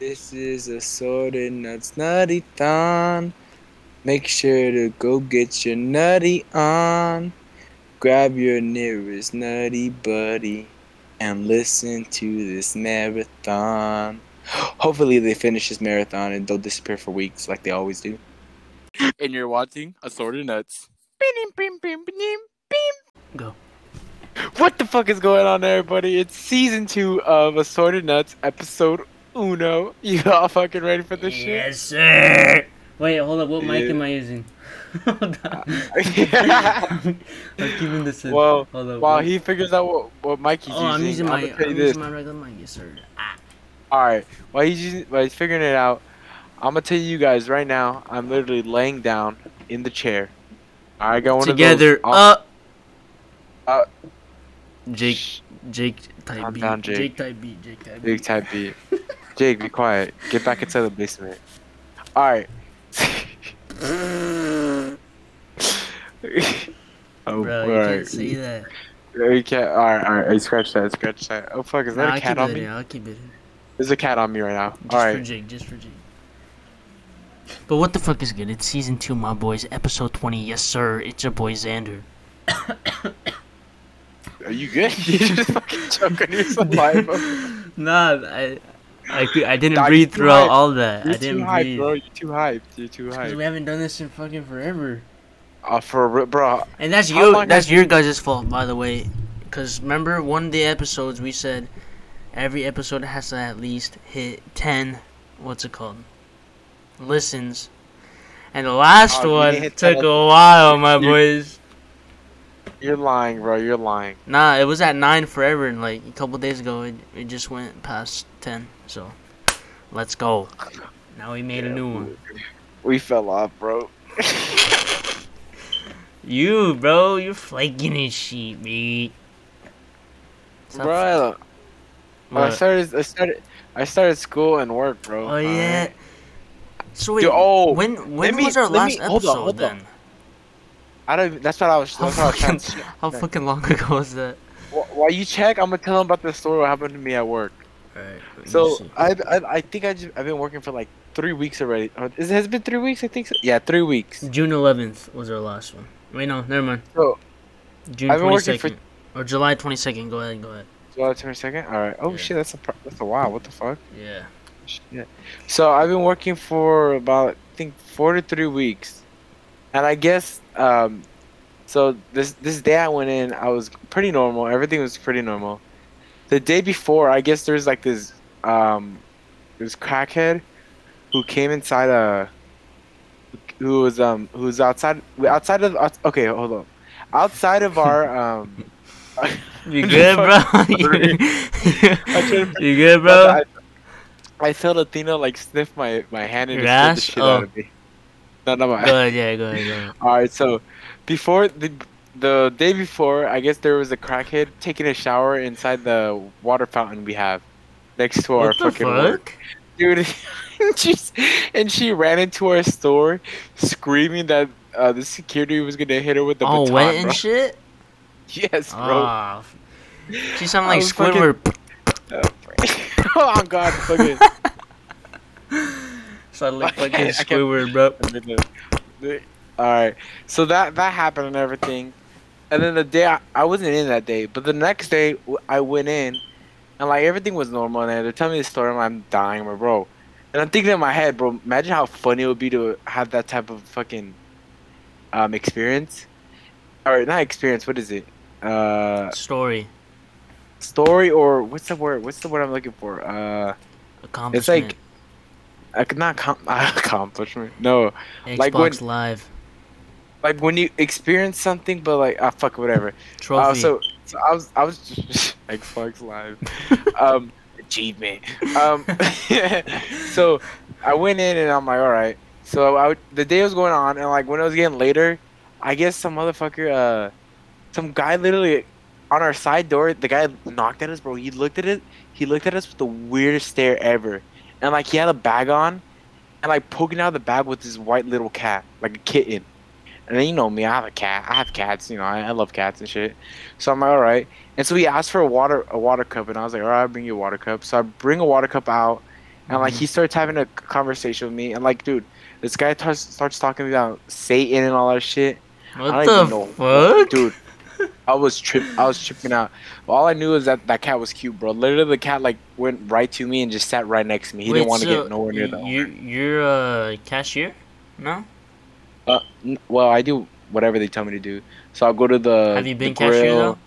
This is Assorted Nuts nutty thon. Make sure to go get your nutty on. Grab your nearest nutty buddy and listen to this marathon. Hopefully they finish this marathon and don't disappear for weeks like they always do. And you're watching Assorted Nuts. Go. What the fuck is going on, everybody? It's season two of Assorted Nuts, episode uno. You all fucking ready for this shit? Yes, sir. Wait, hold up. What mic am I using? hold on. I'm keeping this in. well, hold up. while he figures out what, what mic he's Oh, I'm using my. I'ma tell you I'm using my regular mic, yes, sir. Ah. All right. While he's using, while he's figuring it out, I'm gonna tell you guys right now. I'm literally laying down in the chair. I got one Together, those. up. Uh, Jake, Jake type B. Jake. Jake type B. Jake type B. Big type B. Jake, be quiet. Get back inside the basement. All right. oh, Bro, you right. can't say that. You can't. All right, all right. I Scratch that. Scratch that. Oh fuck! Is that Nah, a cat on me? I'll keep it in. There's a cat on me right now. Just All for. Jake. Just for Jake. But what the fuck is good? It's season two, my boys. Episode 20. Yes, sir. It's your boy Xander. Are you good? you just fucking choke on your saliva. Nah, I, I, I didn't breathe you're throughout hyped. all that. You're I didn't too hyped, bro. You're too hyped. You're too 'Cause hyped. we haven't done this in fucking forever. Uh, for bro, And that's How you. That's your you- guys' fault, by the way. Because remember, one of the episodes we said every episode has to at least hit ten. What's it called? Listens. And the last you one took 10 a while, my You- boys. you're lying, bro. You're lying. Nah, it was at nine forever, and like a couple days ago, it, it just went past ten. So, let's go. Now we made a new one. We fell off, bro. You, bro, you're flaking his shit, me. Bro, I, I started. I started. I started school and work, bro. Oh yeah. alright? So wait, Dude, oh, when when me- was our last me- hold on, episode hold on. then? I don't. That's what I was. How That's what I was fucking, how fucking long ago was that? While you check, I'm gonna tell them about the story what happened to me at work. Alright. So I, I, I think I just, I've been working for like three weeks already. Is it has it been three weeks? I think so. Yeah, three weeks. June 11th was our last one. Wait, no, never mind. So June I've been working 22nd or July 22nd. Go ahead, go ahead. July twenty second. All right. Oh Yeah. shit, that's a that's a while. What the fuck? Yeah. Shit. So I've been working for about I think four to three weeks, and I guess um, so this this day I went in, I was pretty normal. Everything was pretty normal. The day before, I guess there's like this um, this crackhead who came inside a who was um who was outside outside of okay hold on outside of our um. You good, bro? You good, bro? I, I felt Athena like sniff my my hand and just the shit out Oh. of me. No, no, my. Go ahead, yeah, go ahead, go ahead. All right, so before the the day before, I guess there was a crackhead taking a shower inside the water fountain we have next to our What the fucking work. fuck? dude. She's, and she ran into our store screaming that uh, the security was gonna hit her with the All baton, wet and bro. shit? Yes, bro. Ah. she sounded like was fucking- Squidward. oh god, fucking. Sounded like fucking can't- I can't- Squidward, bro. All right, so that that happened and everything, and then the day I, I wasn't in that day, but the next day I went in, and like everything was normal, and they're telling me the story, and I'm dying, bro, bro. And I'm thinking in my head, bro, imagine how funny it would be to have that type of fucking um experience, or not experience. What is it? Uh, Story. story or what's the word? What's the word I'm looking for? Uh, Accomplishment. I could not com- accomplishment. No, Xbox like when- Live. Like when you experience something, but like ah fuck whatever. Trophy. Uh, so, so I was I was just Xbox Live, um, achievement. Um, so I went in and I'm like, all right. So I would, the day was going on, and like when it was getting later, I guess some motherfucker, uh, some guy literally on our side door, the guy knocked at us, bro. He looked at it. He looked at us with the weirdest stare ever, and like he had a bag on, and like poking out of the bag with this white little cat, like a kitten. And then you know me, I have a cat. I have cats, you know. I, I love cats and shit. So I'm like, all right. And so he asked for a water a water cup, and I was like, all right, I'll bring you a water cup. So I bring a water cup out, and like he mm-hmm. starts having a conversation with me, and like, dude, this guy starts starts talking about Satan and all that shit. What I the don't even know, fuck? dude. I was trip. I was tripping out. All I knew is that that cat was cute, bro. Literally, the cat like went right to me and just sat right next to me. He Wait, didn't want to so get nowhere near the You, you're a cashier? No? Uh, n- well, I do whatever they tell me to do. So I'll go to the. Have you been cashier though?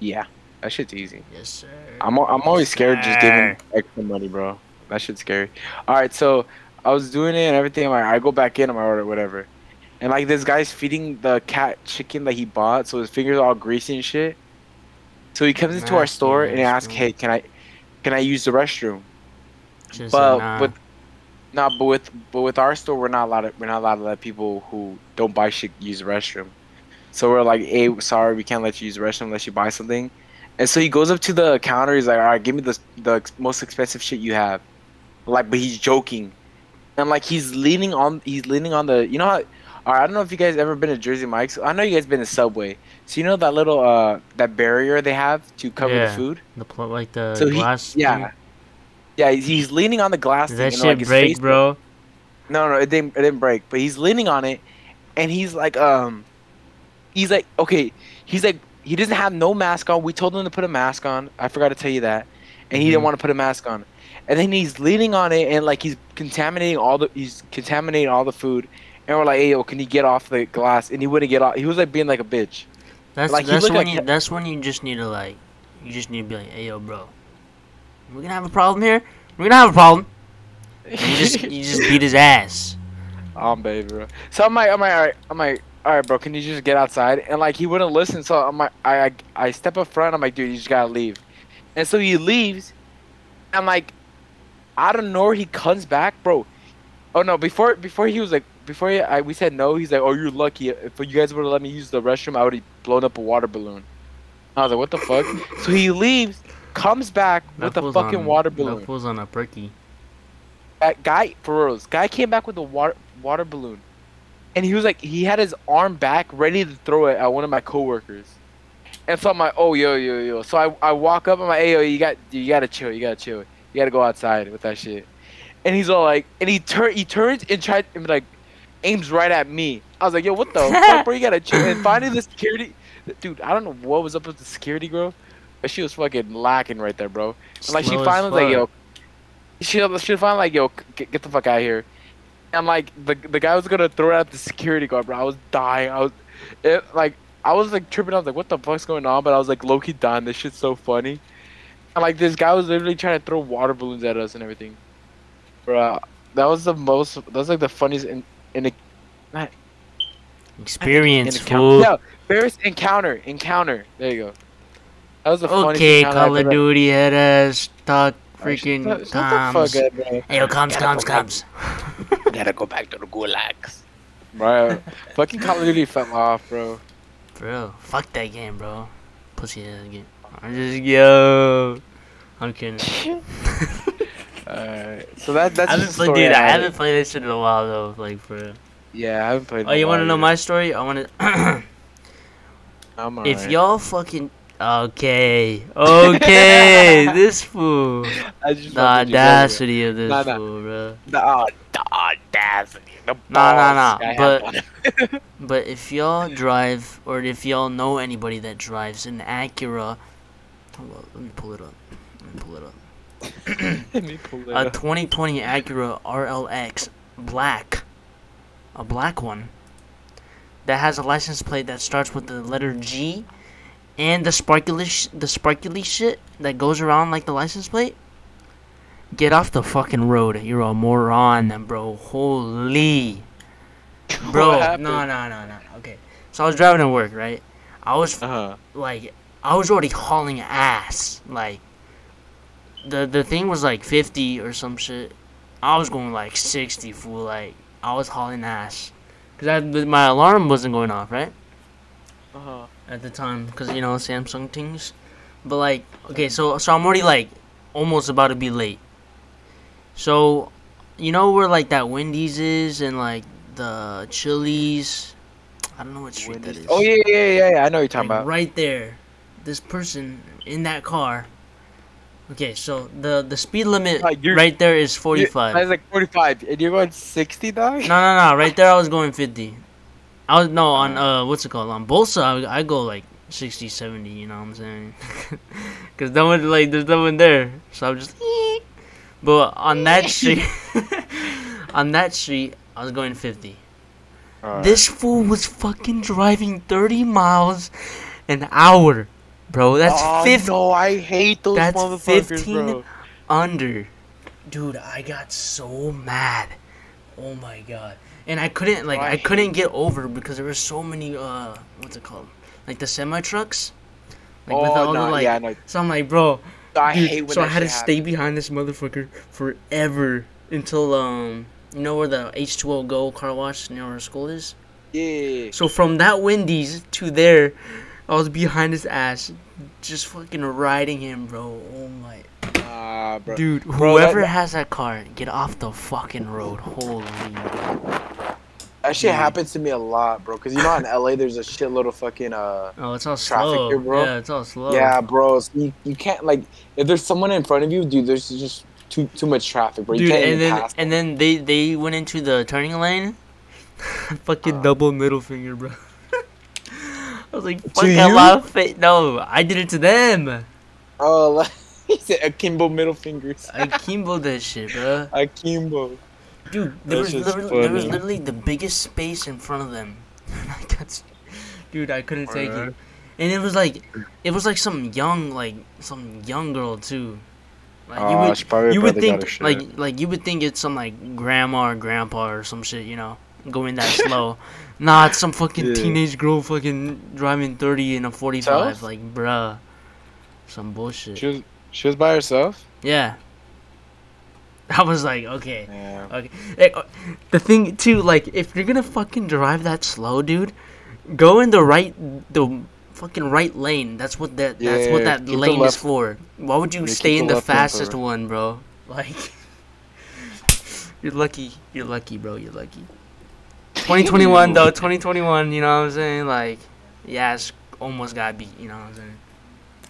Yeah, that shit's easy. Yes, sir. I'm I'm always scared just giving Sir. extra money, bro. That shit's scary. All right, so I was doing it and everything. I'm like, I go back in, I'm like, order whatever, and like this guy's feeding the cat chicken that he bought, so his fingers are all greasy and shit. So he comes into our Nasty store and he asks, "Hey, can I, can I use the restroom?" Just But nah. with, nah, but with but with our store, we're not allowed to we're not allowed to let people who don't buy shit use the restroom. So we're like, hey, sorry, we can't let you use the restroom unless you buy something. And so he goes up to the counter. He's like, all right, give me the the most expensive shit you have. Like, but he's joking, and like he's leaning on he's leaning on the you know how. All right, I don't know if you guys ever been to Jersey Mike's. I know you guys been to Subway. So you know that little uh that barrier they have to cover Yeah. the food. the pl- like the So he- glass. Yeah. thing? Yeah, he's, he's leaning on the glass. Did thing, that and, like, shit break, face- bro? No, no, it didn't. It didn't break. But he's leaning on it, and he's like, um, he's like, okay, he's like, he doesn't have no mask on. We told him to put a mask on. I forgot to tell you that, and he Mhm. didn't want to put a mask on. And then he's leaning on it, and like he's contaminating all the, he's contaminating all the food. And we're like, hey, yo, can you get off the glass? And he wouldn't get off. He was like being like a bitch. That's Like, that's when like you that's when you just need to like you just need to be like, hey yo, bro, we're gonna have a problem here. We're gonna have a problem. You just you just beat his ass. Um, baby, bro. So I'm like, I'm like, all right, I'm like, all right, bro. Can you just get outside? And like, he wouldn't listen. So I'm like, I, I, I step up front. I'm like, dude, you just gotta leave. And so he leaves. I'm like, out of nowhere, he comes back, bro. Oh no, before before he was like, before he, I, we said no, he's like, oh, you're lucky. If you guys would have let me use the restroom, I would have blown up a water balloon. I was like, what the fuck? so he leaves, comes back with a fucking on- water That balloon. fool's on a perky. That guy, for reals, guy came back with a water water balloon, and he was like, he had his arm back, ready to throw it at one of my coworkers. And so I'm like, oh yo yo yo. So I, I walk up, I'm like, hey yo, you got you gotta chill, you gotta chill, you gotta go outside with that shit. And he's all like, and he turn he turns and tried and like aims right at me. I was like, yo, what the fuck, bro? You gotta chill. And finally, the security, dude, I don't know what was up with the security girl, but she was fucking lacking right there, bro. And like she Slow finally like, yo, she she finally like, yo, get, get the fuck out of here. And like the the guy was gonna throw it at the security guard, bro. I was dying. I was, it like I was like tripping. I was like, what the fuck's going on? But I was like, low key dying. This shit's so funny. And like this guy was literally trying to throw water balloons at us and everything. Bro, that was the most. That was like the funniest in in a Experience, encounter. fool. No, first encounter. Encounter. There you go. That was the funniest Okay, Call of Duty head ass talk Oh, shut freaking the- shut the comes. fuck up, bro. Hey yo, comes, Gotta comes, go Gotta go back to the gulags. Bro, fucking Call of Duty fell off, bro. Bro, fuck that game, bro. Pussy ass game. I'm just yo. I'm kidding. Alright, so that that's I haven't just the played, story dude. I had. haven't played this shit in a while though. Like for. Yeah, I haven't played. Oh, you want to know my story? I want to. I'm if y'all fucking. Okay, okay, this fool. I just The fucked with you, go audacity of this Nah, nah. fool, bro. ahead. The, audacity. The Nah, nah, nah, but- have on it. But if y'all drive, or if y'all know anybody that drives an Acura, hold on, let me pull it up. Let me pull it up. Let me pull it A 2020 Acura RLX black, a black one, that has a license plate that starts with the letter G, and the sparkly, the sparkly shit that goes around like the license plate. Get off the fucking road. You're a moron, bro. Holy. Bro, no, no, no, no. Okay. So I was driving to work, right? I was Uh-huh. like, I was already hauling ass. Like, the the thing was like 50 or some shit. I was going like 60, fool. Like, I was hauling ass. Because my alarm wasn't going off, right? Uh-huh. At the time. Because, you know, Samsung things. But, like, okay, so, so I'm already, like, almost about to be late. So, you know where, like, that Wendy's is and, like, the Chili's? I don't know what street that is. Oh yeah, yeah, yeah, yeah. I know what you're talking Like, about. right there, this person in that car Okay, so the the speed limit Like, right there is 45. I was like 45, and you're going 60, dog? No, no, no. Right there, I was going 50. I was no on uh, what's it called on Bolsa. I, I go like 60, 70. You know what I'm saying? Cause no one like there's no one there, so I'm just. But on that street, on that street, I was going 50. Alright. This fool was fucking driving 30 miles an hour, bro. That's oh, 50 no, I hate those That's motherfuckers, 15 bro. under. Dude, I got so mad. Oh my god. And I couldn't like I I couldn't get over because there were so many uh what's it called? Like the semi trucks. Like oh, no, the like yeah, no. so I'm like, bro, I dude, hate when so I had to shit stay happens. behind this motherfucker forever until um you know where the H2O Go car wash near our school is? Yeah. So from that Wendy's to there, I was behind his ass, just fucking riding him, bro. Oh my Ah, bro. Dude, Bro, that- whoever has that car, get off the fucking road. Holy. That shit happens to me a lot, bro. Cause you know in LA there's a shitload of fucking uh. Oh, it's all Traffic slow. here, bro. Yeah, it's all slow. Yeah, bro. You, you can't like if there's someone in front of you, dude. There's just too too much traffic, bro. You Dude, can't and even then pass. and then they they went into the turning lane. fucking Uh. double middle finger, bro. I was like, fuck a lot of fa- No, I did it to them. Oh, like, he said akimbo middle fingers. I kimbo that shit, bro. Akimbo. Dude, there was, That's literally, there was literally the biggest space in front of them. I got, dude, I couldn't take it. And it was like, it was like some young, like some young girl too. Like Aw, she probably you would probably got her think, like, like you would think it's some like grandma or grandpa or some shit, you know, going that slow. Nah, it's some fucking Yeah. teenage girl fucking driving thirty in a forty-five. Self? Like, bruh, some bullshit. She was she was by herself. Yeah. I was like, okay. Yeah. Okay. Like, uh, the thing too, like, if you're gonna fucking drive that slow, dude, go in the right, the fucking right lane. That's what that. that's what Yeah, that lane is for. Why would you Yeah, stay in the the fastest for- one, bro? Like, you're lucky. You're lucky, bro. You're lucky. 2021 though. 2021. You know what I'm saying? Like, yeah, it's almost got beat. You know what I'm saying?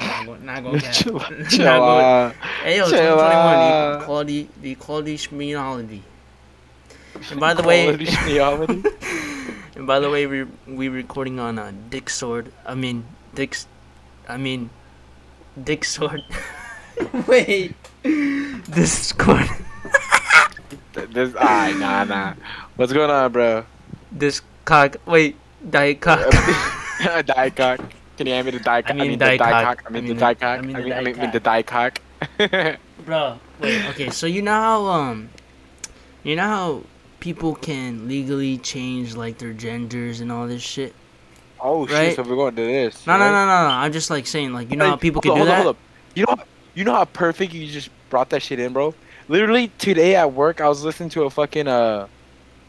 Not go- Not gonna cap. Chill, Not chill gonna- out. Hey yo, Chill 2021, out. the equality, the equality schmeology. And by the way, and by the way, we we recording on a Dick Sword. I mean Dick's, I mean, Dick Sword. Wait, this Discord. this ah nah nah. What's going on, bro? This cock. Wait, Diet cock. die cock. Can you hand me the die cock? I mean the die cock. I mean I the mean die cock. I I mean the mean I die mean cock. the die cock. Bro, wait. Okay, so you know how um, you know how people can legally change like their genders and all this shit. Oh shit! So we're going to this. No, no, right? no, no, no. I'm just like saying, like, you know how people can up, do hold up, that. hold up. You know, you know how perfect you just brought that shit in, bro. Literally today at work, I was listening to a fucking uh,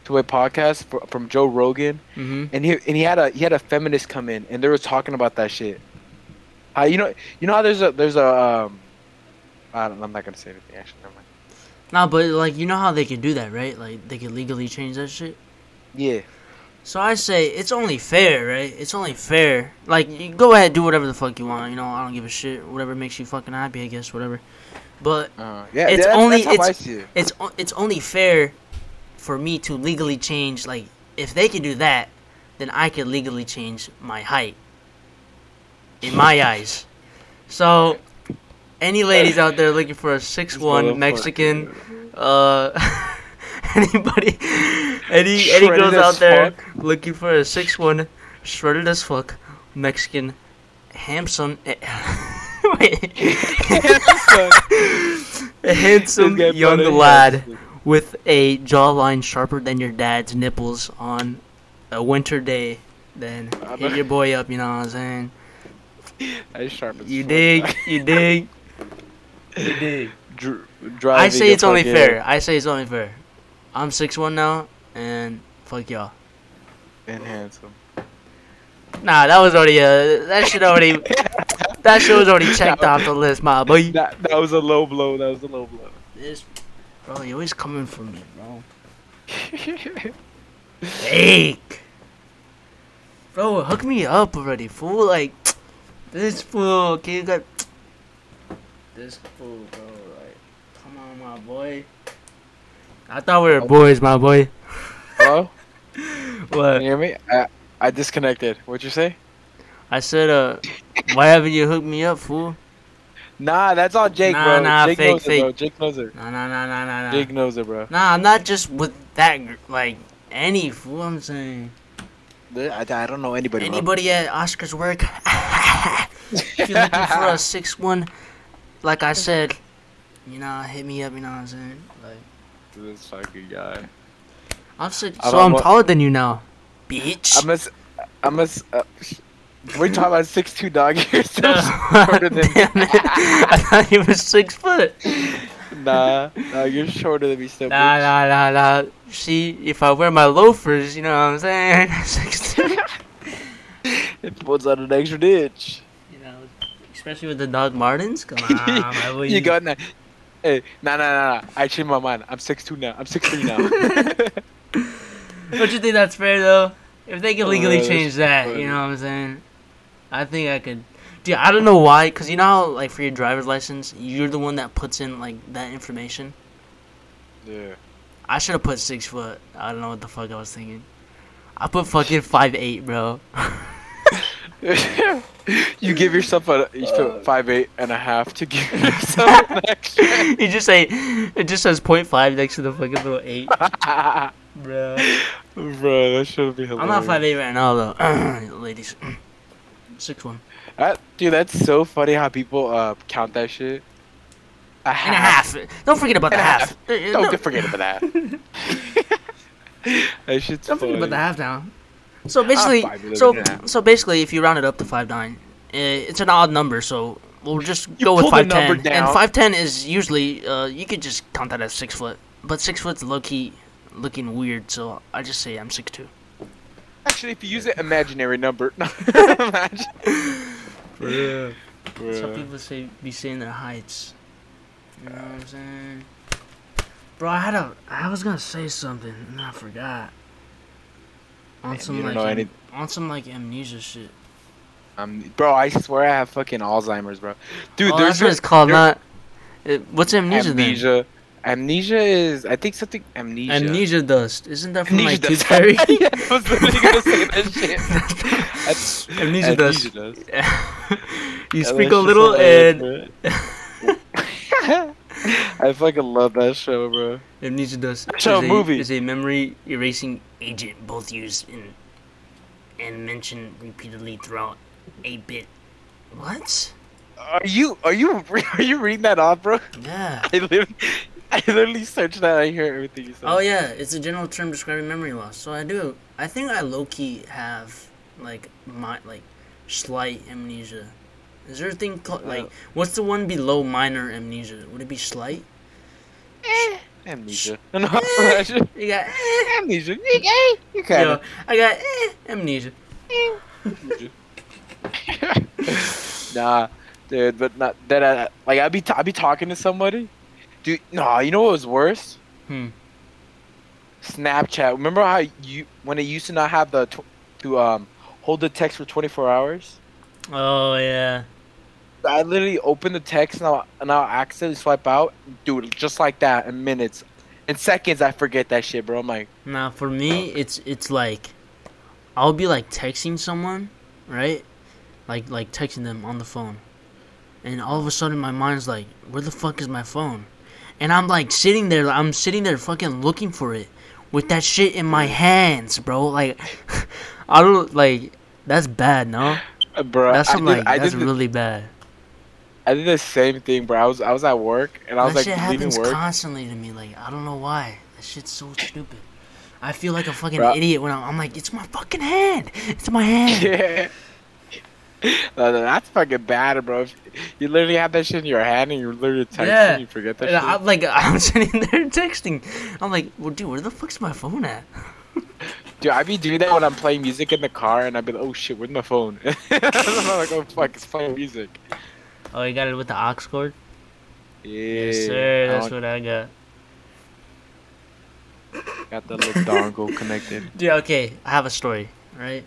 to a podcast fr- from Joe Rogan, Mm-hmm. and he and he had a he had a feminist come in, and they were talking about that shit. Uh, you know, you know how there's a there's a um, I don't, I'm not gonna say anything. Actually, never mind. No, but like, you know how they can do that, right? Like, they can legally change that shit. Yeah. So I say it's only fair, right? It's only fair. Like, you go ahead, do whatever the fuck you want. You know, I don't give a shit. Whatever makes you fucking happy, I guess. Whatever. But Uh, yeah. It's that's, only- that's it's- it. it's it's only fair for me to legally change. Like, if they can do that, then I can legally change my height. In my eyes. So, any ladies out there looking for a six one. Mexican, uh, anybody, any any girls out there fuck. looking for a six one, shredded as fuck, Mexican, handsome. eh, Wait. a handsome young lad with a jawline sharper than your dad's nipples on a winter day, then hit your boy up. You know what I'm saying? I sharp as You dig? You dig? You dig? Dr- I say it's only fair. I say it's only fair. I'm six one now, and fuck y'all. And handsome. Nah, that was already uh, that shit already that shit was already checked off the list, my boy. That that was a low blow. That was a low blow. This, bro, you always coming for me, bro. Fake. Bro, hook me up already, fool. Like, this fool, okay, you got. this fool, bro. Like, come on, my boy. I thought we were boys, my boy. Hello? Can What? you hear me? I, I disconnected. What'd you say? I said, uh, why haven't you hooked me up, fool? Nah, that's all Jake, Nah, bro. nah, Jake fake, knows it, bro. fake. Jake knows it. Nah, nah, nah, nah, nah, nah. Jake knows it, bro. Nah, I'm not just with that, like, any fool, I'm saying. I, I don't know anybody. bro. Anybody at Oscar's work? if you're looking for a 6'1", like I said, you know, hit me up, you know what I'm saying? Like, This fucking guy. I'm six, I'm so a I'm taller than you now, bitch. I'm a. s- I'm a. s- Uh, we're talking about six two dog. You're still shorter than. I thought he was six foot. Nah, nah, you're shorter than me still. Nah, bitch. nah, nah, nah. See, if I wear my loafers, you know what I'm saying? Six two. It puts out an extra ditch. You know, especially with the Doc Martens. Come on, you got that? Hey, nah, nah, nah, nah. I changed my mind. I'm six two now. I'm six three now. Don't you think that's fair though? If they can legally oh, that's change that, you know what I'm saying? I think I could. Dude, I don't know why, cause you know how like for your driver's license, you're the one that puts in like that information. yeah. I should have put six foot. I don't know what the fuck I was thinking. I put fucking five eight, bro. you give yourself a you put uh. five eight and a half to give yourself an extra. you just say it just says 0.5 next to the fucking little eight, bro. Bro, that should be hilarious. I'm not five eight right now though, ladies. Six one That, dude, that's so funny how people uh count that shit. A and a half. Don't forget about the And a half. Uh, Don't no, forget about that. that shit's Don't funny. forget about the half now. So basically, five eleven so and a half. so basically, if you round it up to five nine, it's an odd number. So we'll just You go with pull the five number ten. down. And five ten is usually uh, you could just count that as six foot, but six foot's low key looking weird. So I just say I'm six two. Actually, if you use an imaginary number, imagine. Some Bruh. people say be saying their heights. You know what I'm saying? Bro, I had a. I was gonna say something and I forgot. On Man, some you don't like know any- on some like amnesia shit. Um, bro, I swear I have fucking Alzheimer's, bro. Dude, oh, there's that's what it's called. there- Not. It, what's amnesia, then? Amnesia. Amnesia is, I think something amnesia. Amnesia dust. Isn't that from Amnesia like Tooth dust. Fairy? yeah, I was literally gonna say that shit. That's- Amnesia dust. dust. you Yeah, sprinkle a little and. I fucking love that show, bro. amnesia dust Show, is a, movie. is a memory erasing agent both used in and mentioned repeatedly throughout a bit. What? Are you are you are you reading that off, bro? Yeah. I literally, I literally searched that. I hear everything you said. Oh yeah, it's a general term describing memory loss. So I do. I think I low key have like my like slight amnesia. Is there a thing called like Uh, what's the one below minor amnesia? Would it be slight? Amnesia. No, that You got eh, amnesia. You, you kind yo. I got eh, amnesia. nah, dude, but not that. I, like I'd be t- I'd be talking to somebody, dude. Nah, you know what was worse? Hmm. Snapchat. Remember how you when it used to not have the tw- to um hold the text for 24 hours? Oh yeah. I literally open the text and I'll, and I'll accidentally swipe out, dude, just like that in minutes. In seconds, I forget that shit, bro. I'm like, nah. for me, it's it's like I'll be like texting someone, right? Like like texting them on the phone, and all of a sudden my mind's like, where the fuck is my phone? And I'm like sitting there, I'm sitting there fucking looking for it with that shit in my hands, bro. Like I don't like that's bad, no? uh, bro. That's did, like I that's did, the- really bad. I did the same thing, bro. I was I was at work and I was that like shit leaving happens work. constantly to me. Like I don't know why. That shit's so stupid. I feel like a fucking Bro. idiot when I'm, I'm like, it's my fucking hand. It's my hand. yeah. No, no, that's fucking bad, bro. If you literally have that shit in your hand and you're literally texting, Yeah. you forget that And shit. I'm like, I'm sitting there texting. I'm like, well, dude, where the fuck's my phone at? Dude, I be doing that when I'm playing music in the car, and I be like, "Oh shit, where's my phone?" I'm like, "Oh fuck, it's playing music." Oh, you got it with the aux cord? Yeah, Yes, sir. That's want- what I got. got the little dongle connected. Dude, okay, I have a story, right?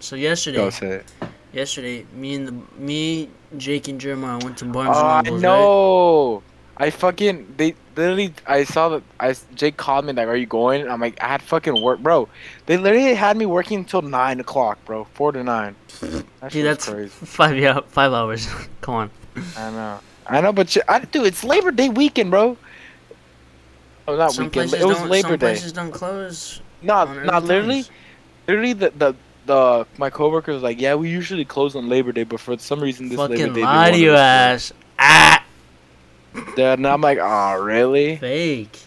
So yesterday, Go say it. Yesterday, me and the me, Jake and Jeremiah went to Barnes I and Nobles. Right? know. I fucking they literally I saw that I Jake called me like, "Are you going?" I'm like, "I had fucking work, bro." They literally had me working until nine o'clock, bro, four to nine. That Dude, that's crazy. five yeah, five hours. Come on. I know, I know, but shit, I, dude, it's Labor Day weekend, bro. Oh, not some weekend. It was. Labor some Day. places don't close. Not, not literally. times. Literally, the the the my coworker was like, "Yeah, we usually close on Labor Day, but for some reason this Labor Day." lie to wanted ass. Ah, Yeah, and I'm like, "Oh, really?" fake.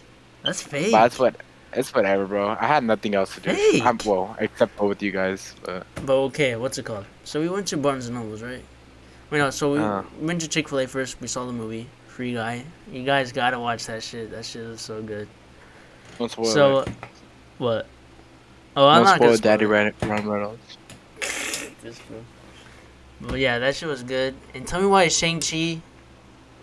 That's fake. But that's what. It's whatever, bro. I had nothing else to do. Fake. I'm, well, except for with you guys. But But okay, what's it called? So we went to Barnes and Nobles, right? Wait, no. So we Uh. went to Chick Fil A first. We saw the movie Free Guy. You guys gotta watch that shit. That shit is so good. don't spoil so, what? Oh, I'm Don't not gonna Daddy spoil it. Ran- Ryan Reynolds. This. But yeah, that shit was good. And tell me why Shang Chi,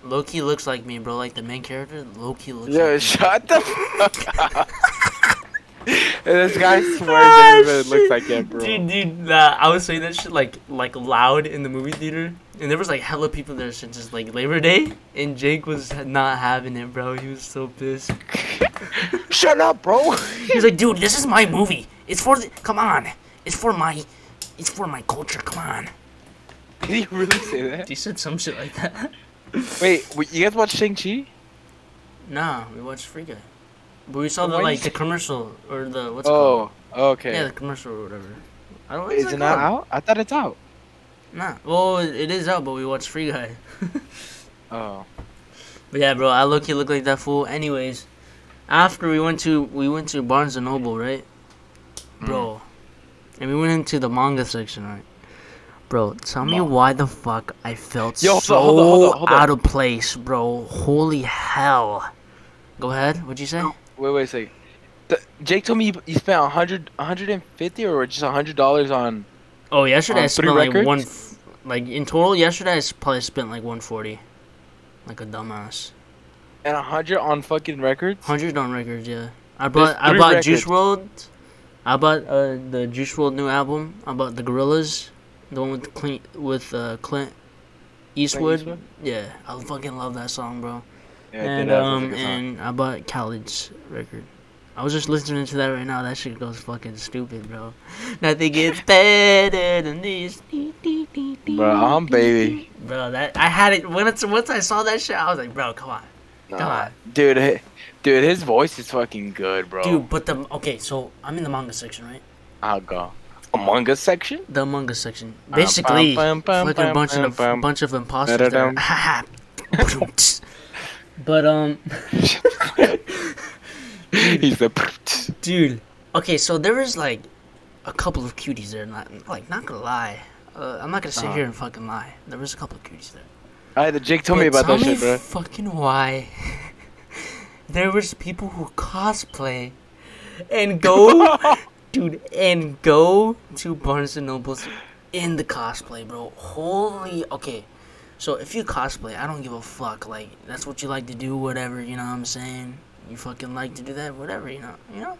Loki looks like me, bro. Like the main character, Loki looks. Yo, like me. shut the fuck up. this guy swears Ah, everybody looks like him, bro. Dude, dude, nah, I was saying that shit like like loud in the movie theater, and there was like hella people there since just like Labor Day, and Jake was not having it, bro. He was so pissed. Shut up, bro. He was like, "Dude, this is my movie. It's for the come on. It's for my, it's for my culture. Come on." Did he really say that? He said some shit like that. Wait, wait, you guys watch Shang Chi? nah, we watched Free Guy, but we saw Why the like the commercial or the what's it oh, called? Oh, okay. Yeah, the commercial or whatever. I don't. Is it not out? I thought it's out. Nah. Well, it is out, but we watched Free Guy. Oh. But yeah, bro, I look you look like that fool. Anyways, after we went to we went to Barnes and Noble, right, bro, mm. and we went into the manga section, right, bro. Tell me why the fuck I felt Yo, so hold on, hold on, hold on. out of place, bro. Holy hell! Go ahead. What'd you say? Wait, wait a second. The, Jake told me you, spent 100, 150 or just hundred dollars on. Oh, yesterday I On three spent like records? one, like in total yesterday I probably spent like one forty, like a dumbass. And a hundred on fucking records. Hundred on records, yeah. I bought I bought records. Juice WRLD. I bought uh, the Juice WRLD new album. I bought the Gorillaz, the one with Clint with uh, Clint Eastwood. Eastwood? Yeah, I fucking love that song, bro. Yeah, and that um and I bought Khaled's record. I was just listening to that right now. That shit goes fucking stupid, bro. Nothing gets better than this. Bro, I'm baby. Bro, that I had it when it's once I saw that shit. I was like, bro, come on, come on. dude, hi- dude, his voice is fucking good, bro. dude. But the okay, so I'm in the manga section, right? I'll go. Among Us section. the manga section. Uh, Basically, bum, bum, fucking bum, bunch of bum. bunch of imposters there. But um, He's the. dude. Okay, so there was like a couple of cuties there. Not like not gonna lie. Uh, I'm not gonna sit Uh-huh. here and fucking lie. There was a couple of cuties there. Alright, the Jake told me about that shit, bro. Fucking why? There was people who cosplay and go, dude, and go to Barnes and Nobles in the cosplay, bro. Holy, okay. So if you cosplay, I don't give a fuck. Like that's what you like to do, whatever. You know what I'm saying? You fucking like to do that, whatever. You know, you know.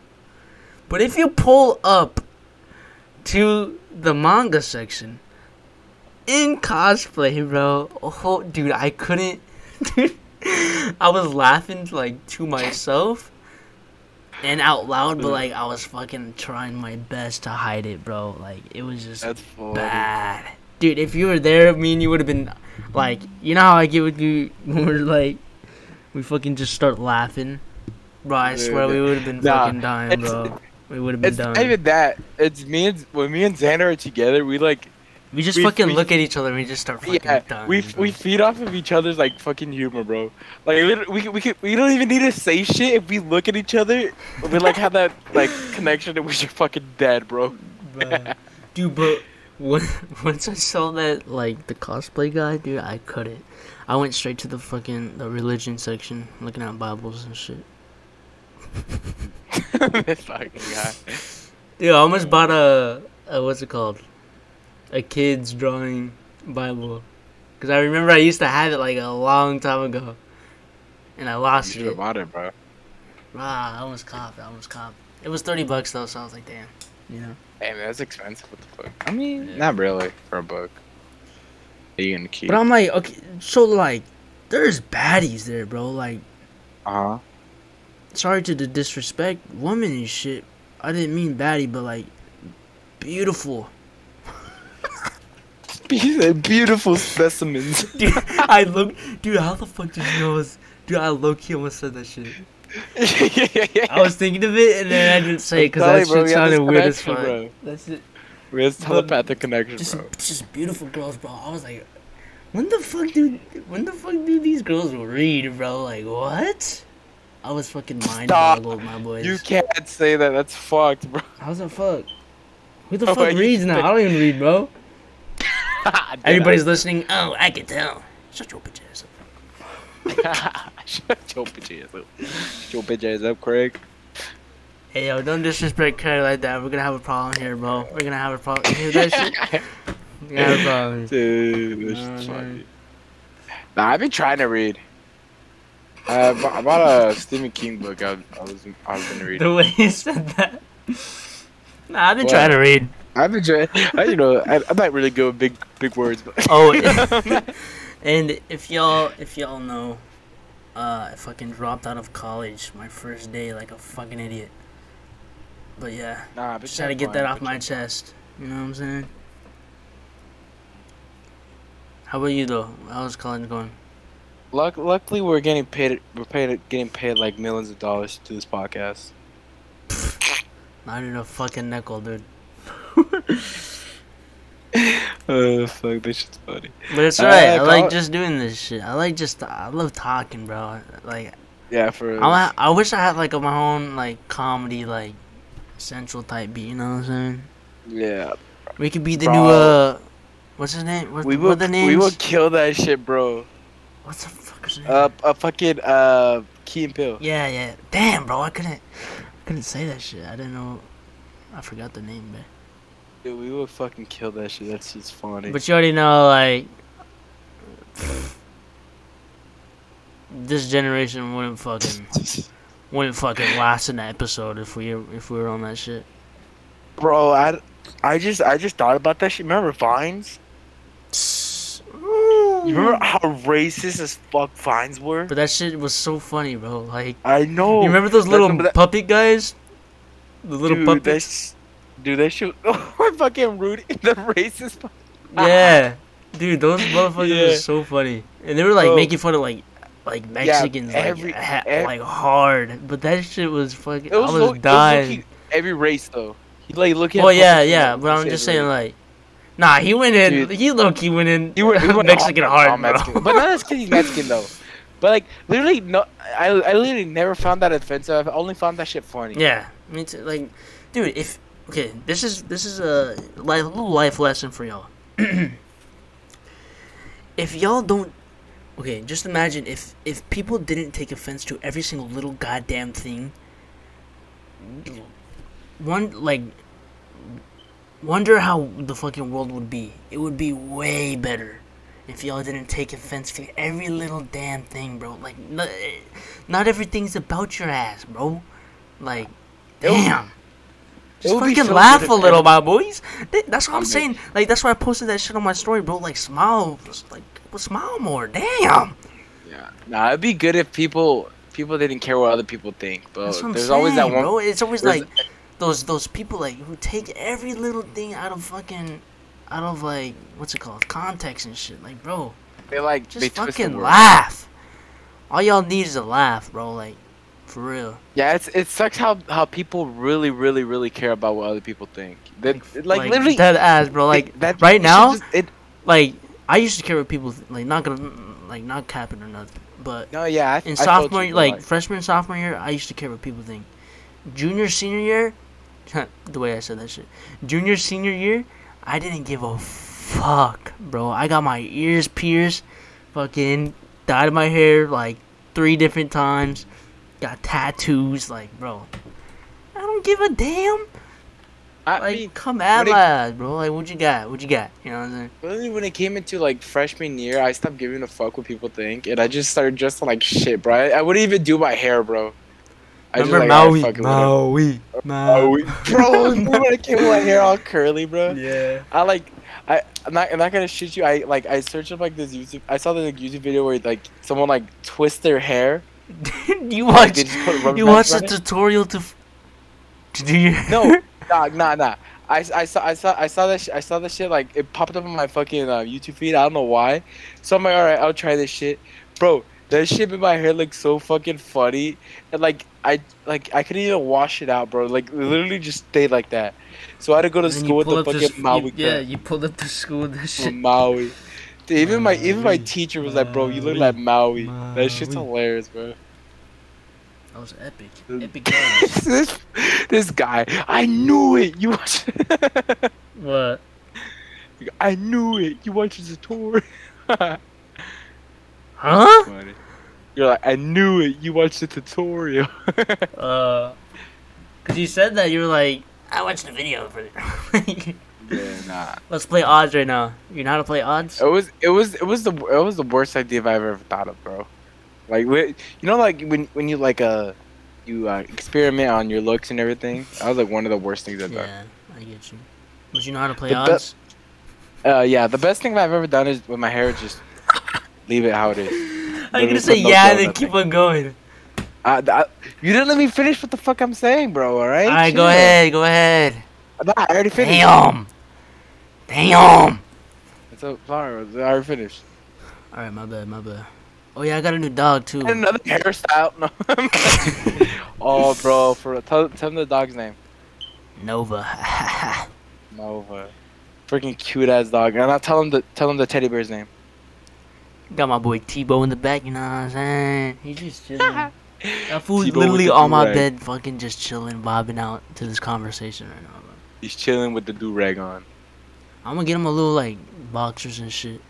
But if you pull up to the manga section in cosplay, bro. Oh, dude, I couldn't. Dude, I was laughing like to myself and out loud, but like I was fucking trying my best to hide it, bro. Like it was just That's funny. bad, dude. If you were there, me and you would have been like, you know how I get with you when we're like, we fucking just start laughing, bro. I swear we would have been Nah, fucking dying, bro. We would have been It's not dying. even that. It's me and when me and Xander are together, we like We just we- fucking we- look at each other and we just start fucking yeah, dying. we bro. we feed off of each other's like fucking humor, bro. Like we we we don't even need to say shit if we look at each other. We like have that like connection and we're just fucking dead, bro. Bruh. dude, but when, once I saw that, like, the cosplay guy, dude, I couldn't. I went straight to the fucking, the religion section, looking at Bibles and shit. this fucking guy. Dude, I almost bought a, a what's it called? A kid's drawing Bible. Because I remember I used to have it, like, a long time ago. And I lost have it. bought it, bro. Ah, I almost copped, I almost copped. It was 30 bucks, though, so I was like, damn. You know. Hey man, that's expensive. What the fuck? I mean, Yeah. not really for a book. Are you gonna keep? But I'm like, okay, so like, there's baddies there, bro. Like, Uh huh. sorry to the disrespect, women and shit. I didn't mean baddie, but like, beautiful. Beautiful specimens. Dude, I look, dude, how the fuck did you know? It's, dude, I low key almost said that shit. I was thinking of it and then I didn't say it because Sorry, that bro, shit we sounded this weird as fuck. bro. That's it. We have telepathic connection, Just, bro. just beautiful girls, bro. I was like, when the fuck do, when the fuck do these girls read, bro? Like what? I was fucking mind boggled, my boys. You can't say that. That's fucked, bro. How's that fucked? Who the Oh, fuck reads now? I don't even read, bro. Everybody's listening. Oh, I can tell. Shut your bitch ass up. Shut your bitch ass up. Shut your bitch ass up, Craig. Hey yo, don't disrespect Craig like that. We're gonna have a problem here, bro. We're gonna have a problem. You hear that shit? We're gonna have a problem. Dude, that's No, funny. Nah, I've been trying to read. Uh, bu- I bought a Stephen King book. I, I was I was gonna read. The way you said that. Nah, I've been What? trying to read. I've been trying. I, you know, I, I'm not really good with big big words, but Oh, and if y'all, if y'all know, uh, I fucking dropped out of college my first day like a fucking idiot. But yeah, nah, just had to get that off my chest. You know what I'm saying? How about you though? How's college going? Luck, luckily, we're getting paid. We're paid, getting paid like millions of dollars to do this podcast. Not even a fucking nickel, dude. Oh fuck, this shit's funny. But it's Uh. I like just doing this shit. I like just I love talking, bro. Like Yeah, for I I wish I had like a, my own like comedy like central type beat. You know what I'm saying? yeah. We could be the Bro. new uh, what's his name? What, We what will. the names? We will kill that shit, bro. What's the fucker's name? Uh, a fucking uh, Key and Peele. yeah, yeah. Damn, bro, I couldn't, I couldn't say that shit. I didn't know. I forgot the name, man. Dude, we would fucking kill that shit. That's just funny. But you already know, like, this generation wouldn't fucking, wouldn't fucking last an episode if we if we were on that shit. bro, I, I just, I just thought about that shit. Remember Vines? You remember how racist as fuck Vines were? But that shit was so funny, bro. Like, I know. you remember those little but that- puppet guys? The little dude, puppets. Dude, that shit. Oh, fucking Rudy, the racist. Yeah, dude, those motherfuckers Yeah. were so funny, and they were like Bro. making fun of like like Mexicans every- like ha- ev- like hard, but that shit was fucking. It was, I was it was dying. low-key every race though. He like looking. Well, yeah, yeah, but I'm just saying like, nah, he went in. Dude. he low key went in. He went, he went Mexican all- hard, all bro. Mexican. But not because he's Mexican though. But like literally, no, I I literally never found that offensive. I only found that shit funny. yeah, me too. Like, dude, if okay, this is this is a life, little life lesson for y'all. if y'all don't okay just imagine if if people didn't take offense to every single little goddamn thing. One like wonder how the fucking world would be. It would be way better if y'all didn't take offense to every little damn thing bro. Like not, eh, not everything's about your ass bro. Like damn just fucking so laugh a little, my boys. That's what I'm saying. Like that's why I posted that shit on my story, bro. Like smile, like smile more. Damn. Yeah. Nah, it'd be good if people people didn't care what other people think. But That's what I'm there's saying, always that one. bro. It's always like those those people like who take every little thing out of fucking out of like what's it called context and shit. Like, bro, They like just they twist the fucking laugh. All y'all need is a laugh, bro. Like, for real. Yeah, it's it sucks how how people really really really care about what other people think. That like, literally dead ass, bro. Like it- that right now, just- it like I used to care what people th- like. Not gonna like not capping or nothing, but no yeah. I, in I sophomore, like freshman, sophomore year, I used to care what people think. Junior, senior year, the way I said that shit. Junior, senior year, I didn't give a fuck, bro. I got my ears pierced, fucking dyed my hair like three different times, got tattoos, like, bro. I don't give a damn. I Like, mean, come at when it- my ass, bro. Like, what you got? What you got? You know what I'm saying? Literally, when it came into like freshman year, I stopped giving a fuck what people think, and I just started dressing like shit, bro. I, I wouldn't even do my hair, bro. I just Remember like, alright, Maui? fuck it. Maui. Maui. Bro, remember when I came with my hair all curly, bro? Yeah. I like I I'm not I'm not gonna shit you. I like I searched up like this YouTube. I saw this like, YouTube video where like someone like twist their hair. You Like, watched they just put rubber you watched a tutorial to do your No, nah, nah, nah. I, I saw I saw I saw that sh- I saw that shit like it popped up on my fucking uh, YouTube feed. I don't know why. So I'm like, all right, I'll try this shit, bro. That shit in my hair looks so fucking funny, and like I like I couldn't even wash it out, bro. Like it literally just stayed like that. So I had to go to And school with the fucking s- you- Maui Yeah, you pulled up to school with this shit. Maui. Dude, even my even my teacher was like, bro, you look like Maui. That shit's hilarious, bro. That was epic. Epic. vibes. this this guy, I knew it. You watched. what? I knew it. You watched the tutorial. Huh? You're like, I knew it. You watched the tutorial. Uh, cause you said that you were like, I watched the video for. Yeah, nah. Let's play odds right now. You know how to play odds? It was, it was, it was the, it was the worst idea I've ever thought of, bro. Like, you know, like when, when you like uh, you uh, experiment on your looks and everything. That was like one of the worst things I've done. Yeah, I get you. But you know how to play The odds? Uh, yeah, the best thing I've ever done is with my hair, just leave it how it is. I'm gonna say no yeah, and then keep on going. I, I, you didn't let me finish what the fuck I'm saying, bro. All right. All right, go ahead, go ahead. I already finished. Damn. Damn. It's So sorry, I already finished. All right, my bad, my bad. Oh yeah, I got a new dog too. And another hairstyle. No. oh, bro, for tell, tell him the dog's name. Nova. Nova. Freaking cute ass dog. And I'll tell him the tell him the teddy bear's name. got my boy Tebow in the back. You know what I'm saying? He's just chilling. That fool Tebow with literally on my bed, fucking just chilling, bobbing out to this conversation right now. Bro. He's chilling with the do rag on. I'm gonna get him a little like boxers and shit.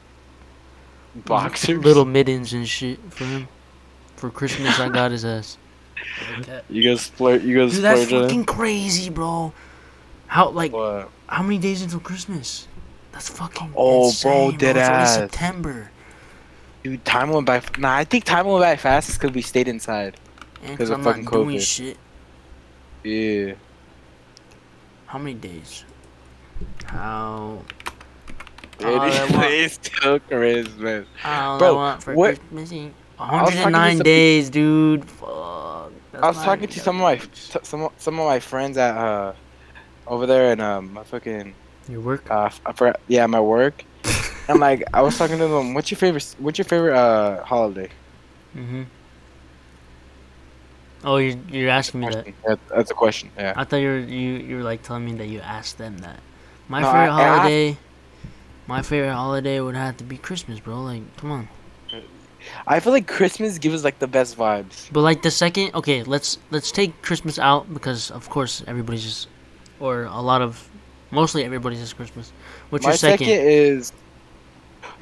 Boxers. Little mittens and shit for him. For Christmas, I got his ass. You guys splurge. You guys Dude, that's splurge on it? fucking crazy, bro. How like What? how many days until Christmas? That's fucking Oh, insane, bro, bro. dead It's only ass. September. Dude, time went by. Nah, I think time went by fast because we stayed inside. And 'Cause cause of I'm fucking COVID. shit. Yeah. How many days? How It All I is- want- it's still Christmas. all Bro, I want for what- Christmas Eve? was 109 days, dude. Fuck. That's I was talking to some of my t- some some of my friends at uh over there in um my fucking Your work? uh f- I forgot, yeah my work. and like I was talking to them, what's your favorite what's your favorite uh holiday? Mm-hmm. Oh, you're you're asking me that. That- That's a question. Yeah. I thought you were you you were like telling me that you asked them that. My No, favorite I holiday. My favorite holiday would have to be Christmas, bro. Like, come on. I feel like Christmas gives us like the best vibes. But like the second, okay, let's let's take Christmas out because of course everybody's just, or a lot of, mostly everybody's just Christmas. What's my your second? is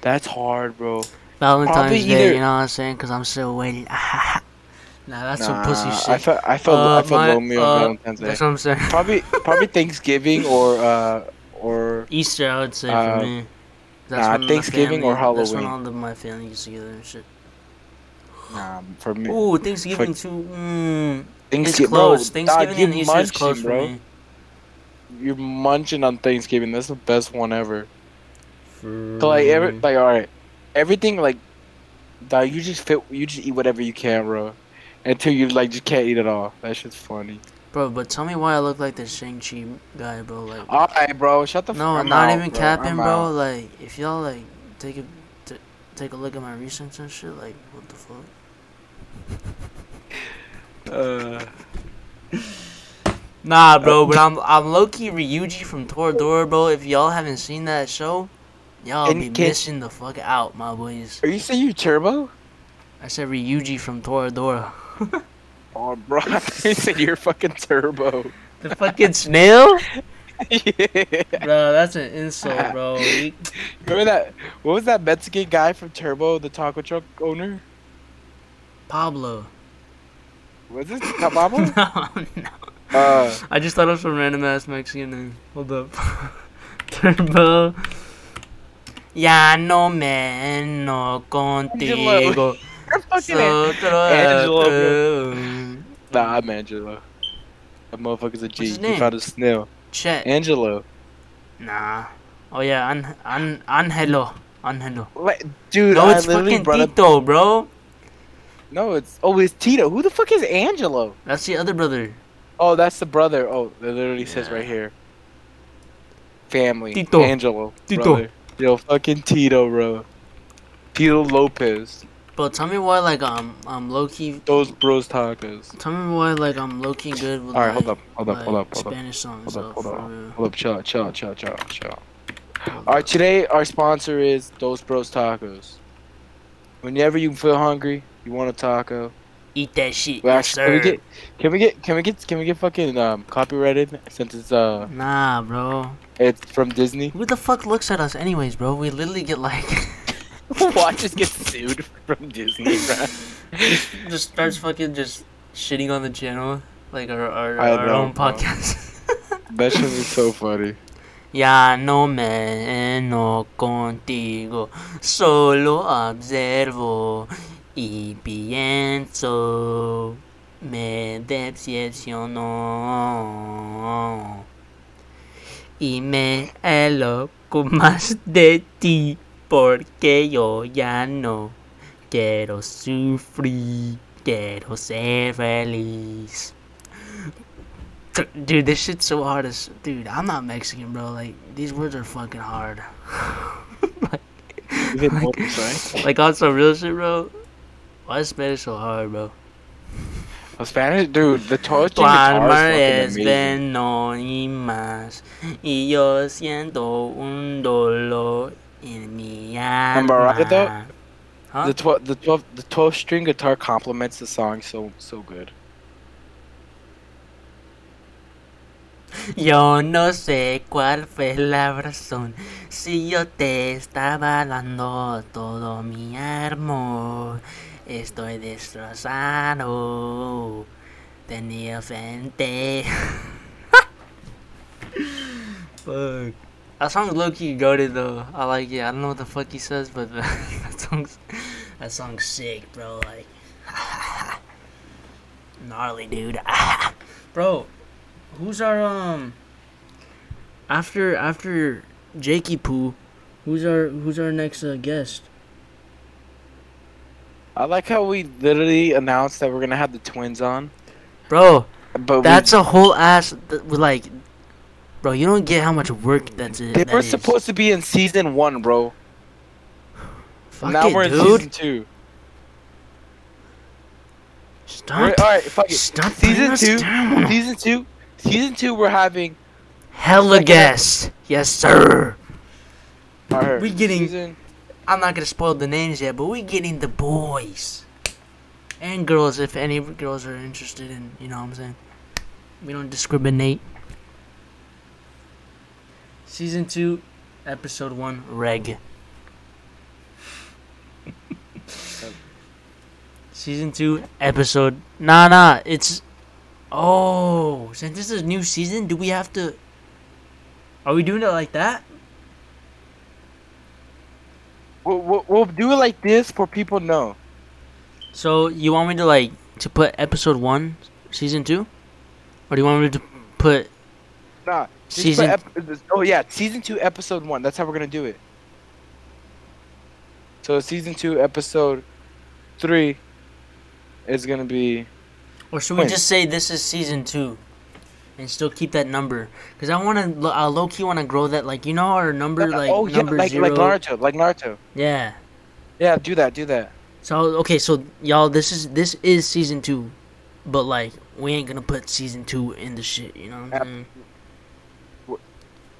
that's hard, bro. Valentine's probably Day. either- You know what I'm saying? Cause I'm still waiting. nah, that's some pussy Nah, shit. I felt I felt Uh, I felt my- lonely on uh, Valentine's Day. That's what I'm saying. Probably probably Thanksgiving or uh or Easter, I would say Uh, for me. nah, my Thanksgiving or family- That's when Halloween. all of my family gets together and shit. nah for me. Ooh, Thanksgiving too. Mm, it's Thanksgiving, close. bro, Thanksgiving dog, you and Easter is munching, close bro. for me. You're munching on Thanksgiving. That's the best one ever. For So like every like all right, everything like, dog, you just fit. You just eat whatever you can, bro. Until you like just can't eat it all. That shit's funny. Bro, but tell me why I look like the Shang-Chi guy, bro. Like, All right, bro. Shut the. no, I'm not out, even bro. capping, bro. Like, if y'all like take a take a look at my recents and shit, like, what the fuck? Uh, Nah, bro, but I'm I'm low key Ryuji from Toradora, bro. If y'all haven't seen that show, y'all And be can- missing the fuck out, my boys. are you saying you turbo? I said Ryuji from Toradora. Oh, bro. you said you're fucking turbo. The fucking snail? yeah. Bro, that's an insult, bro. Remember that? What was that Mexican guy from Turbo, the taco truck owner? Pablo. Was it Pablo? no, no. uh, I just thought of some random ass Mexican name. Hold up. Turbo. Ya no me no contigo. You're fucking it. Angelo, Sotro- Nah, I'm Angelo. That motherfucker's a G. his He name? found a snail. Chet. Angelo. Nah. Oh yeah, An- An- Angelo. Angelo. Like, dude, No, I it's literally fucking brought up. Tito, bro. No, it's oh, it's Tito. Who the fuck is Angelo? That's the other brother. Oh, that's the brother. Oh, it literally says right here. Family. Tito. Angelo. Tito. Brother. Yo, fucking Tito, bro. Tito Lopez. But tell me why, like, um, I'm low key. Those bros tacos. Tell me why, like, I'm low key good with. All right, hold like, up, hold up, like, hold up, hold up, Spanish songs. hold up, hold up, hold up. Chill, chill, chill, chill, chill. Hold All right, today our sponsor is Those Bros Tacos. Whenever you feel hungry, you want a taco. Eat that shit, Well, yes, sir. can we get can we get can we get can we get fucking um copyrighted since it's uh Nah, bro. it's from Disney? Who the fuck looks at us, anyways, bro? We literally get like. Watch us get sued from Disney, bro. just starts fucking just shitting on the channel, like our our, our know, own bro. podcast. That shit is so funny. Ya no me eno contigo, solo observo y pienso, me decepcionó y me aloco más de ti porque yo ya no quiero sufrir, quiero ser feliz. Dude, this shit's so hard as dude. I'm not Mexican, bro. Like these words are fucking hard. like, hit right? like on some real shit, bro. Why is Spanish so hard, bro? Oh, Spanish, dude. The toast Tu alma is es veneno y más, y yo siento un dolor en mi alma. Huh? The twelve, the twelve, the twelve string guitar complements the song so so good. Yo no sé cuál fue la razón. Si yo te estaba dando todo mi amor, estoy destrozado. Tenía frente. Fuck. That song's low key goaded though. I like it. I don't know what the fuck he says, but that song's that song's sick, bro. Like gnarly, dude. bro, who's our um after after Jakey Poo? Who's our who's our next uh, guest? I like how we literally announced that we're gonna have the twins on, Bro, but we- that's a whole ass like Bro, you don't get how much work that's it. they that were is. supposed to be in season one, bro. Fuck now it, we're in dude. season two. Stop. We're- all right, fuck it. Stop Season two, down. season two, season two. We're having. Hella guests. Yes, sir. Our We getting- season, I'm not gonna spoil the names yet, but we getting the boys and girls if any girls are interested in. You know what I'm saying? We don't discriminate. Season two, episode one, reg. Season two, episode. Nah, nah. It's. Oh, since this is a new season, do we have to? Are we doing it like that? we'll, we'll, we'll do it like this for people to know. So you want me to like to put episode one, season two, or do you want me to put Nah. Season? ep- oh yeah, season two, episode one. That's how we're gonna do it. So season two, episode three is gonna be. Or should we Wait. just say this is season two, and still keep that number? Because I want to, I low key want to grow that. Like you know our number, like oh yeah, number like zero. like Naruto, like Naruto. yeah. Yeah, do that, do that. So okay, so y'all, this is this is season two, but like we ain't gonna put season two in the shit. You know what I'm saying?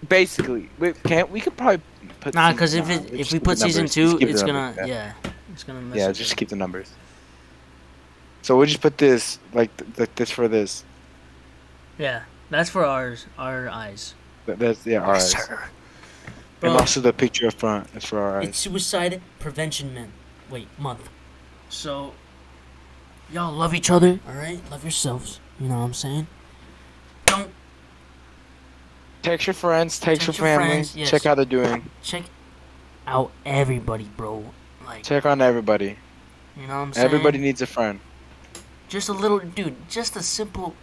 Basically, we can't. We could probably put. Nah, because if it just if we put season numbers. two, it's the gonna numbers, yeah, it's gonna mess Yeah, up just the- keep the numbers. So we'll just put this like th- like this for this. yeah. That's for ours, our eyes. Th- That's yeah, our eyes. Sir. And Bro, also the picture up front is for our eyes. It's. Suicide Prevention Month. Wait, month. So, y'all love each other, alright? Love yourselves. You know what I'm saying? Text your friends, text, Text your your family, friends, yes. check how they're doing. check out everybody, bro. Like, Check on everybody. you know what I'm saying? Everybody needs a friend. just a little, dude. Just a simple.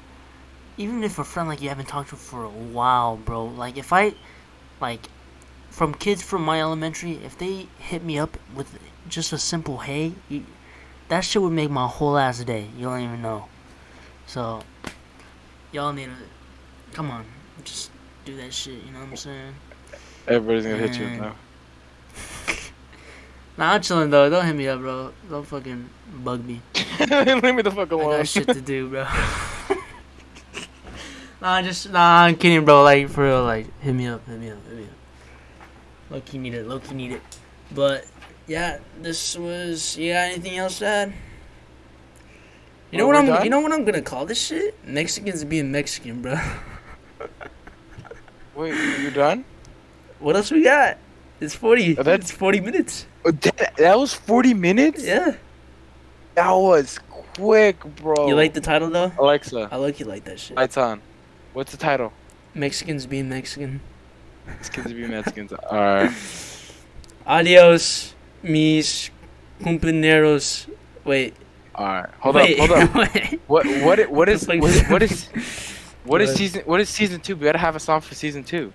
Even if a friend like you haven't talked to for a while, bro. Like if I, like, from kids from my elementary, if they hit me up with just a simple hey, you, that shit would make my whole ass day. You don't even know. So, y'all need to, come on, just do that shit. You know what I'm saying? Everybody's gonna hit you now. Nah, I'm chilling though. Don't hit me up, bro. Don't fucking bug me. Leave me the fuck I alone. got shit to do, bro. nah, just nah. I'm kidding, bro. Like for real, like hit me up, hit me up, hit me up. Low key need it, low key need it. But yeah, this was. You got anything else to add? You know Well, what I'm. done? You know what I'm gonna call this shit? Mexicans being Mexican, bro. Wait, you done? what else we got? It's forty. Oh, that's- it's forty minutes. Oh, That, that was 40 minutes? Yeah. That was quick, bro. You like the title though? Alexa, I like you like that shit. lights on. What's the title? Mexicans being Mexican. Mexicans being Mexicans. Alright. Adios, mis compañeros. Wait. Alright. Hold wait, up, hold up. What what what is what is what is what is season what is season two? We gotta have a song for season two.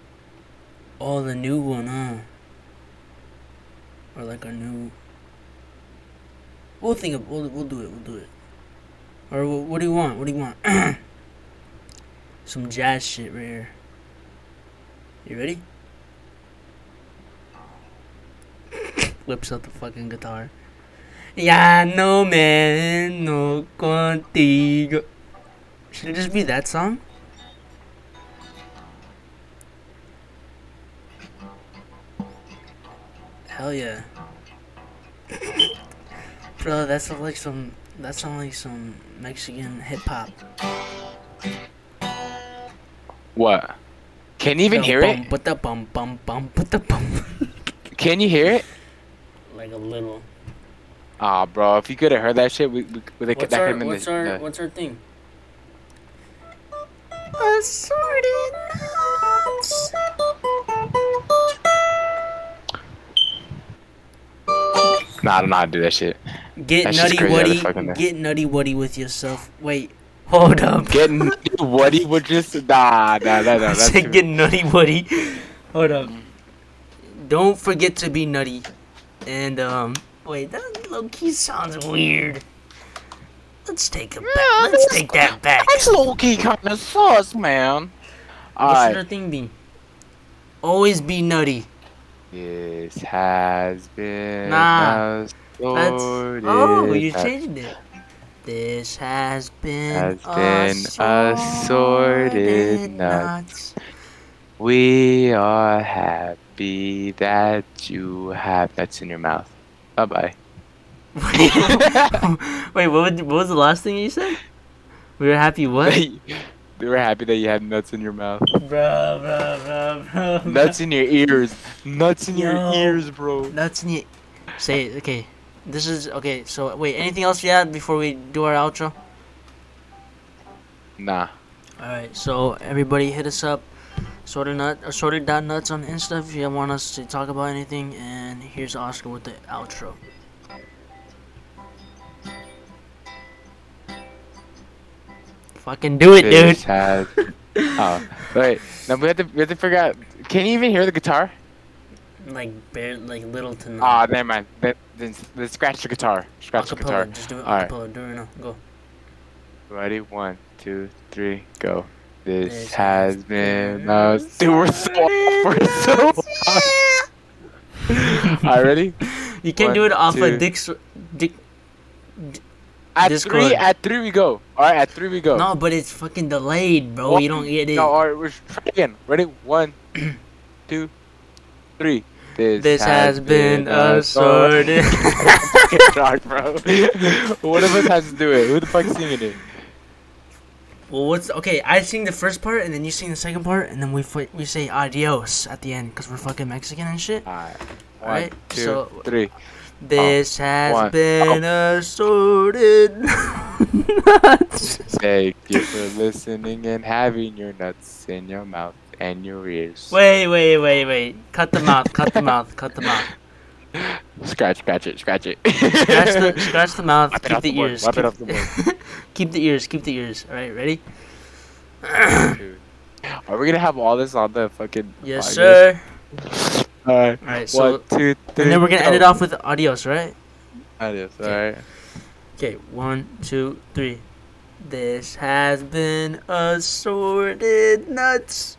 Oh, the new one, huh? Or like a new. We'll think of. We'll, we'll do it. We'll do it. Or wh- what do you want? What do you want? Some jazz shit right here. You ready? Whips out the fucking guitar. Ya no me no contigo. Should it just be that song? Hell yeah. Bro, that's like some that sounds like some Mexican hip hop. What? Can you even hear it? Put the bum bum bum put the bum. Can you hear it? like a little. Ah, bro, if you could have heard that shit, we, we, we that What's could our have been what's the, our the- what's our thing? Assorted nuts. Nah, I don't know how to do that shit. Get That's nutty crazy how they wuddy. fucking- Get nutty wuddy with yourself. Wait, hold up. Getting Woody would just nah, nah, nah, nah. I That's said get nutty wuddy. Hold up. Don't forget to be nutty. And um, wait, that low key sounds weird. Let's take it back. Yeah, Let's take that back. That's low key kind of sus, man. What should Alright. our thing be? Always be nutty. This has been Nah, a That's sorted oh, you changed it. This has been Has been assorted nuts. We are happy that you have nuts in your mouth. Bye bye. Wait, what, would, what was the last thing you said? We were happy what? we were happy that you had nuts in your mouth. bro, bro, bro, bro. Nuts in your ears. Nuts in Yo. your ears, bro. Nuts in your... Say it, okay. This is, okay, so wait, anything else you had before we do our outro? Nah. Alright, so everybody hit us up. Sorted nut uh, or sorted dot nuts on Insta if you want us to talk about anything. And here's Oscar with the outro. Fucking do it, dude. has. oh, wait. No, we have to. We have to figure out. Can you even hear the guitar? Like bare, like little to Ah, none. never mind. Then, then, then scratch the guitar. Scratch the guitar. Just do it. Alright. Acapella, do it now. Go. Ready? One, two, three, go. This, This has has been been us. Dude, we're so off. We're so off. Alright, ready? You can One, do it off two. a Dick's. Dick. At Discord. three, at three we go. Alright, at three we go. No, but it's fucking delayed, bro. One- You don't get it. No, alright, we're try again. Ready? One, two, three. This, This has been us. assorted. Fucking dark, bro. One of us has to do it. Who the fuck's singing it? Well, what's okay? I sing the first part, and then you sing the second part, and then we we say adios at the end because we're fucking Mexican and shit. Alright. One, Alright, two, so- three. This oh, has one. been oh. assorted. nuts. Thank you for listening and having your nuts in your mouth and your ears. wait, wait, wait, wait. Cut the mouth. Cut the mouth. Cut the mouth. Scratch, scratch it, scratch it. Scratch the scratch the mouth. Wipe keep the, the ears. keep, the keep the ears. Keep the ears. All right, ready? Are we gonna have all this on the fucking? Yes, podcast? sir. Alright. All right. So One, two, three. and then we're gonna end it off with adios, right? Adios. Alright. Okay, one, two, three. This has been assorted nuts.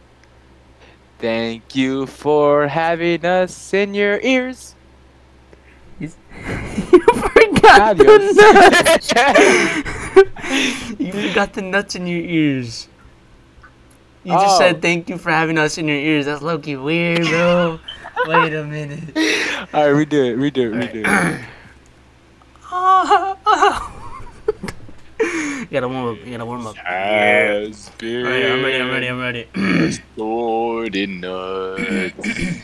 Thank you for having us in your ears. you forgot Adios. the nuts. you forgot the nuts in your ears. You just Oh. said thank you for having us in your ears. That's low key weird, bro. Wait a minute. Alright, redo it, redo it, redo it. you gotta warm up. You gotta warm up. Has been Alright, I'm ready. I'm ready. I'm ready. Assorted nuts.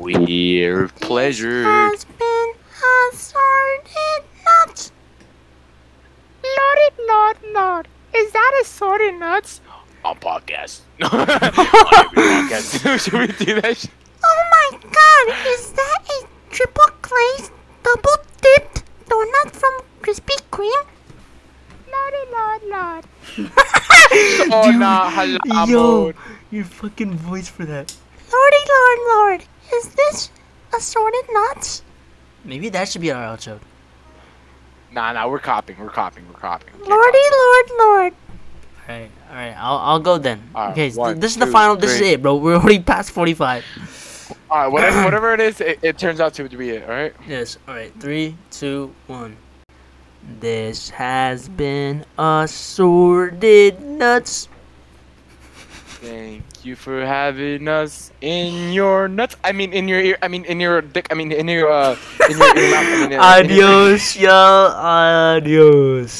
We're pleasure. been assorted nuts. Lordy, lord, lord. Is that assorted nuts? On podcast. On every podcast. Should we do that? Shit? Oh my god, is that a triple glazed, double dipped donut from Krispy Kreme? Lordy, lord, lord. Oh, Dude, nah, Yo, your fucking voice for that. Lordy, lord, lord. Is this assorted nuts? Maybe that should be our outro. Nah, nah, we're copying, we're copying, we're copying. Can't Lordy, lord, lord. Alright, alright, I'll, I'll go then. Alright, okay, one, this is the two, final, this is it, bro. We're already past 45. Copy. Alright, whatever, whatever it is, it, it turns out to be it, alright? Yes, alright, three, two, one. This has been assorted nuts. Thank you for having us in your nuts. I mean, in your ear. I mean, in your dick. I mean, in your uh, in your, your mouth. I mean, uh, Adios, y'all. Adios.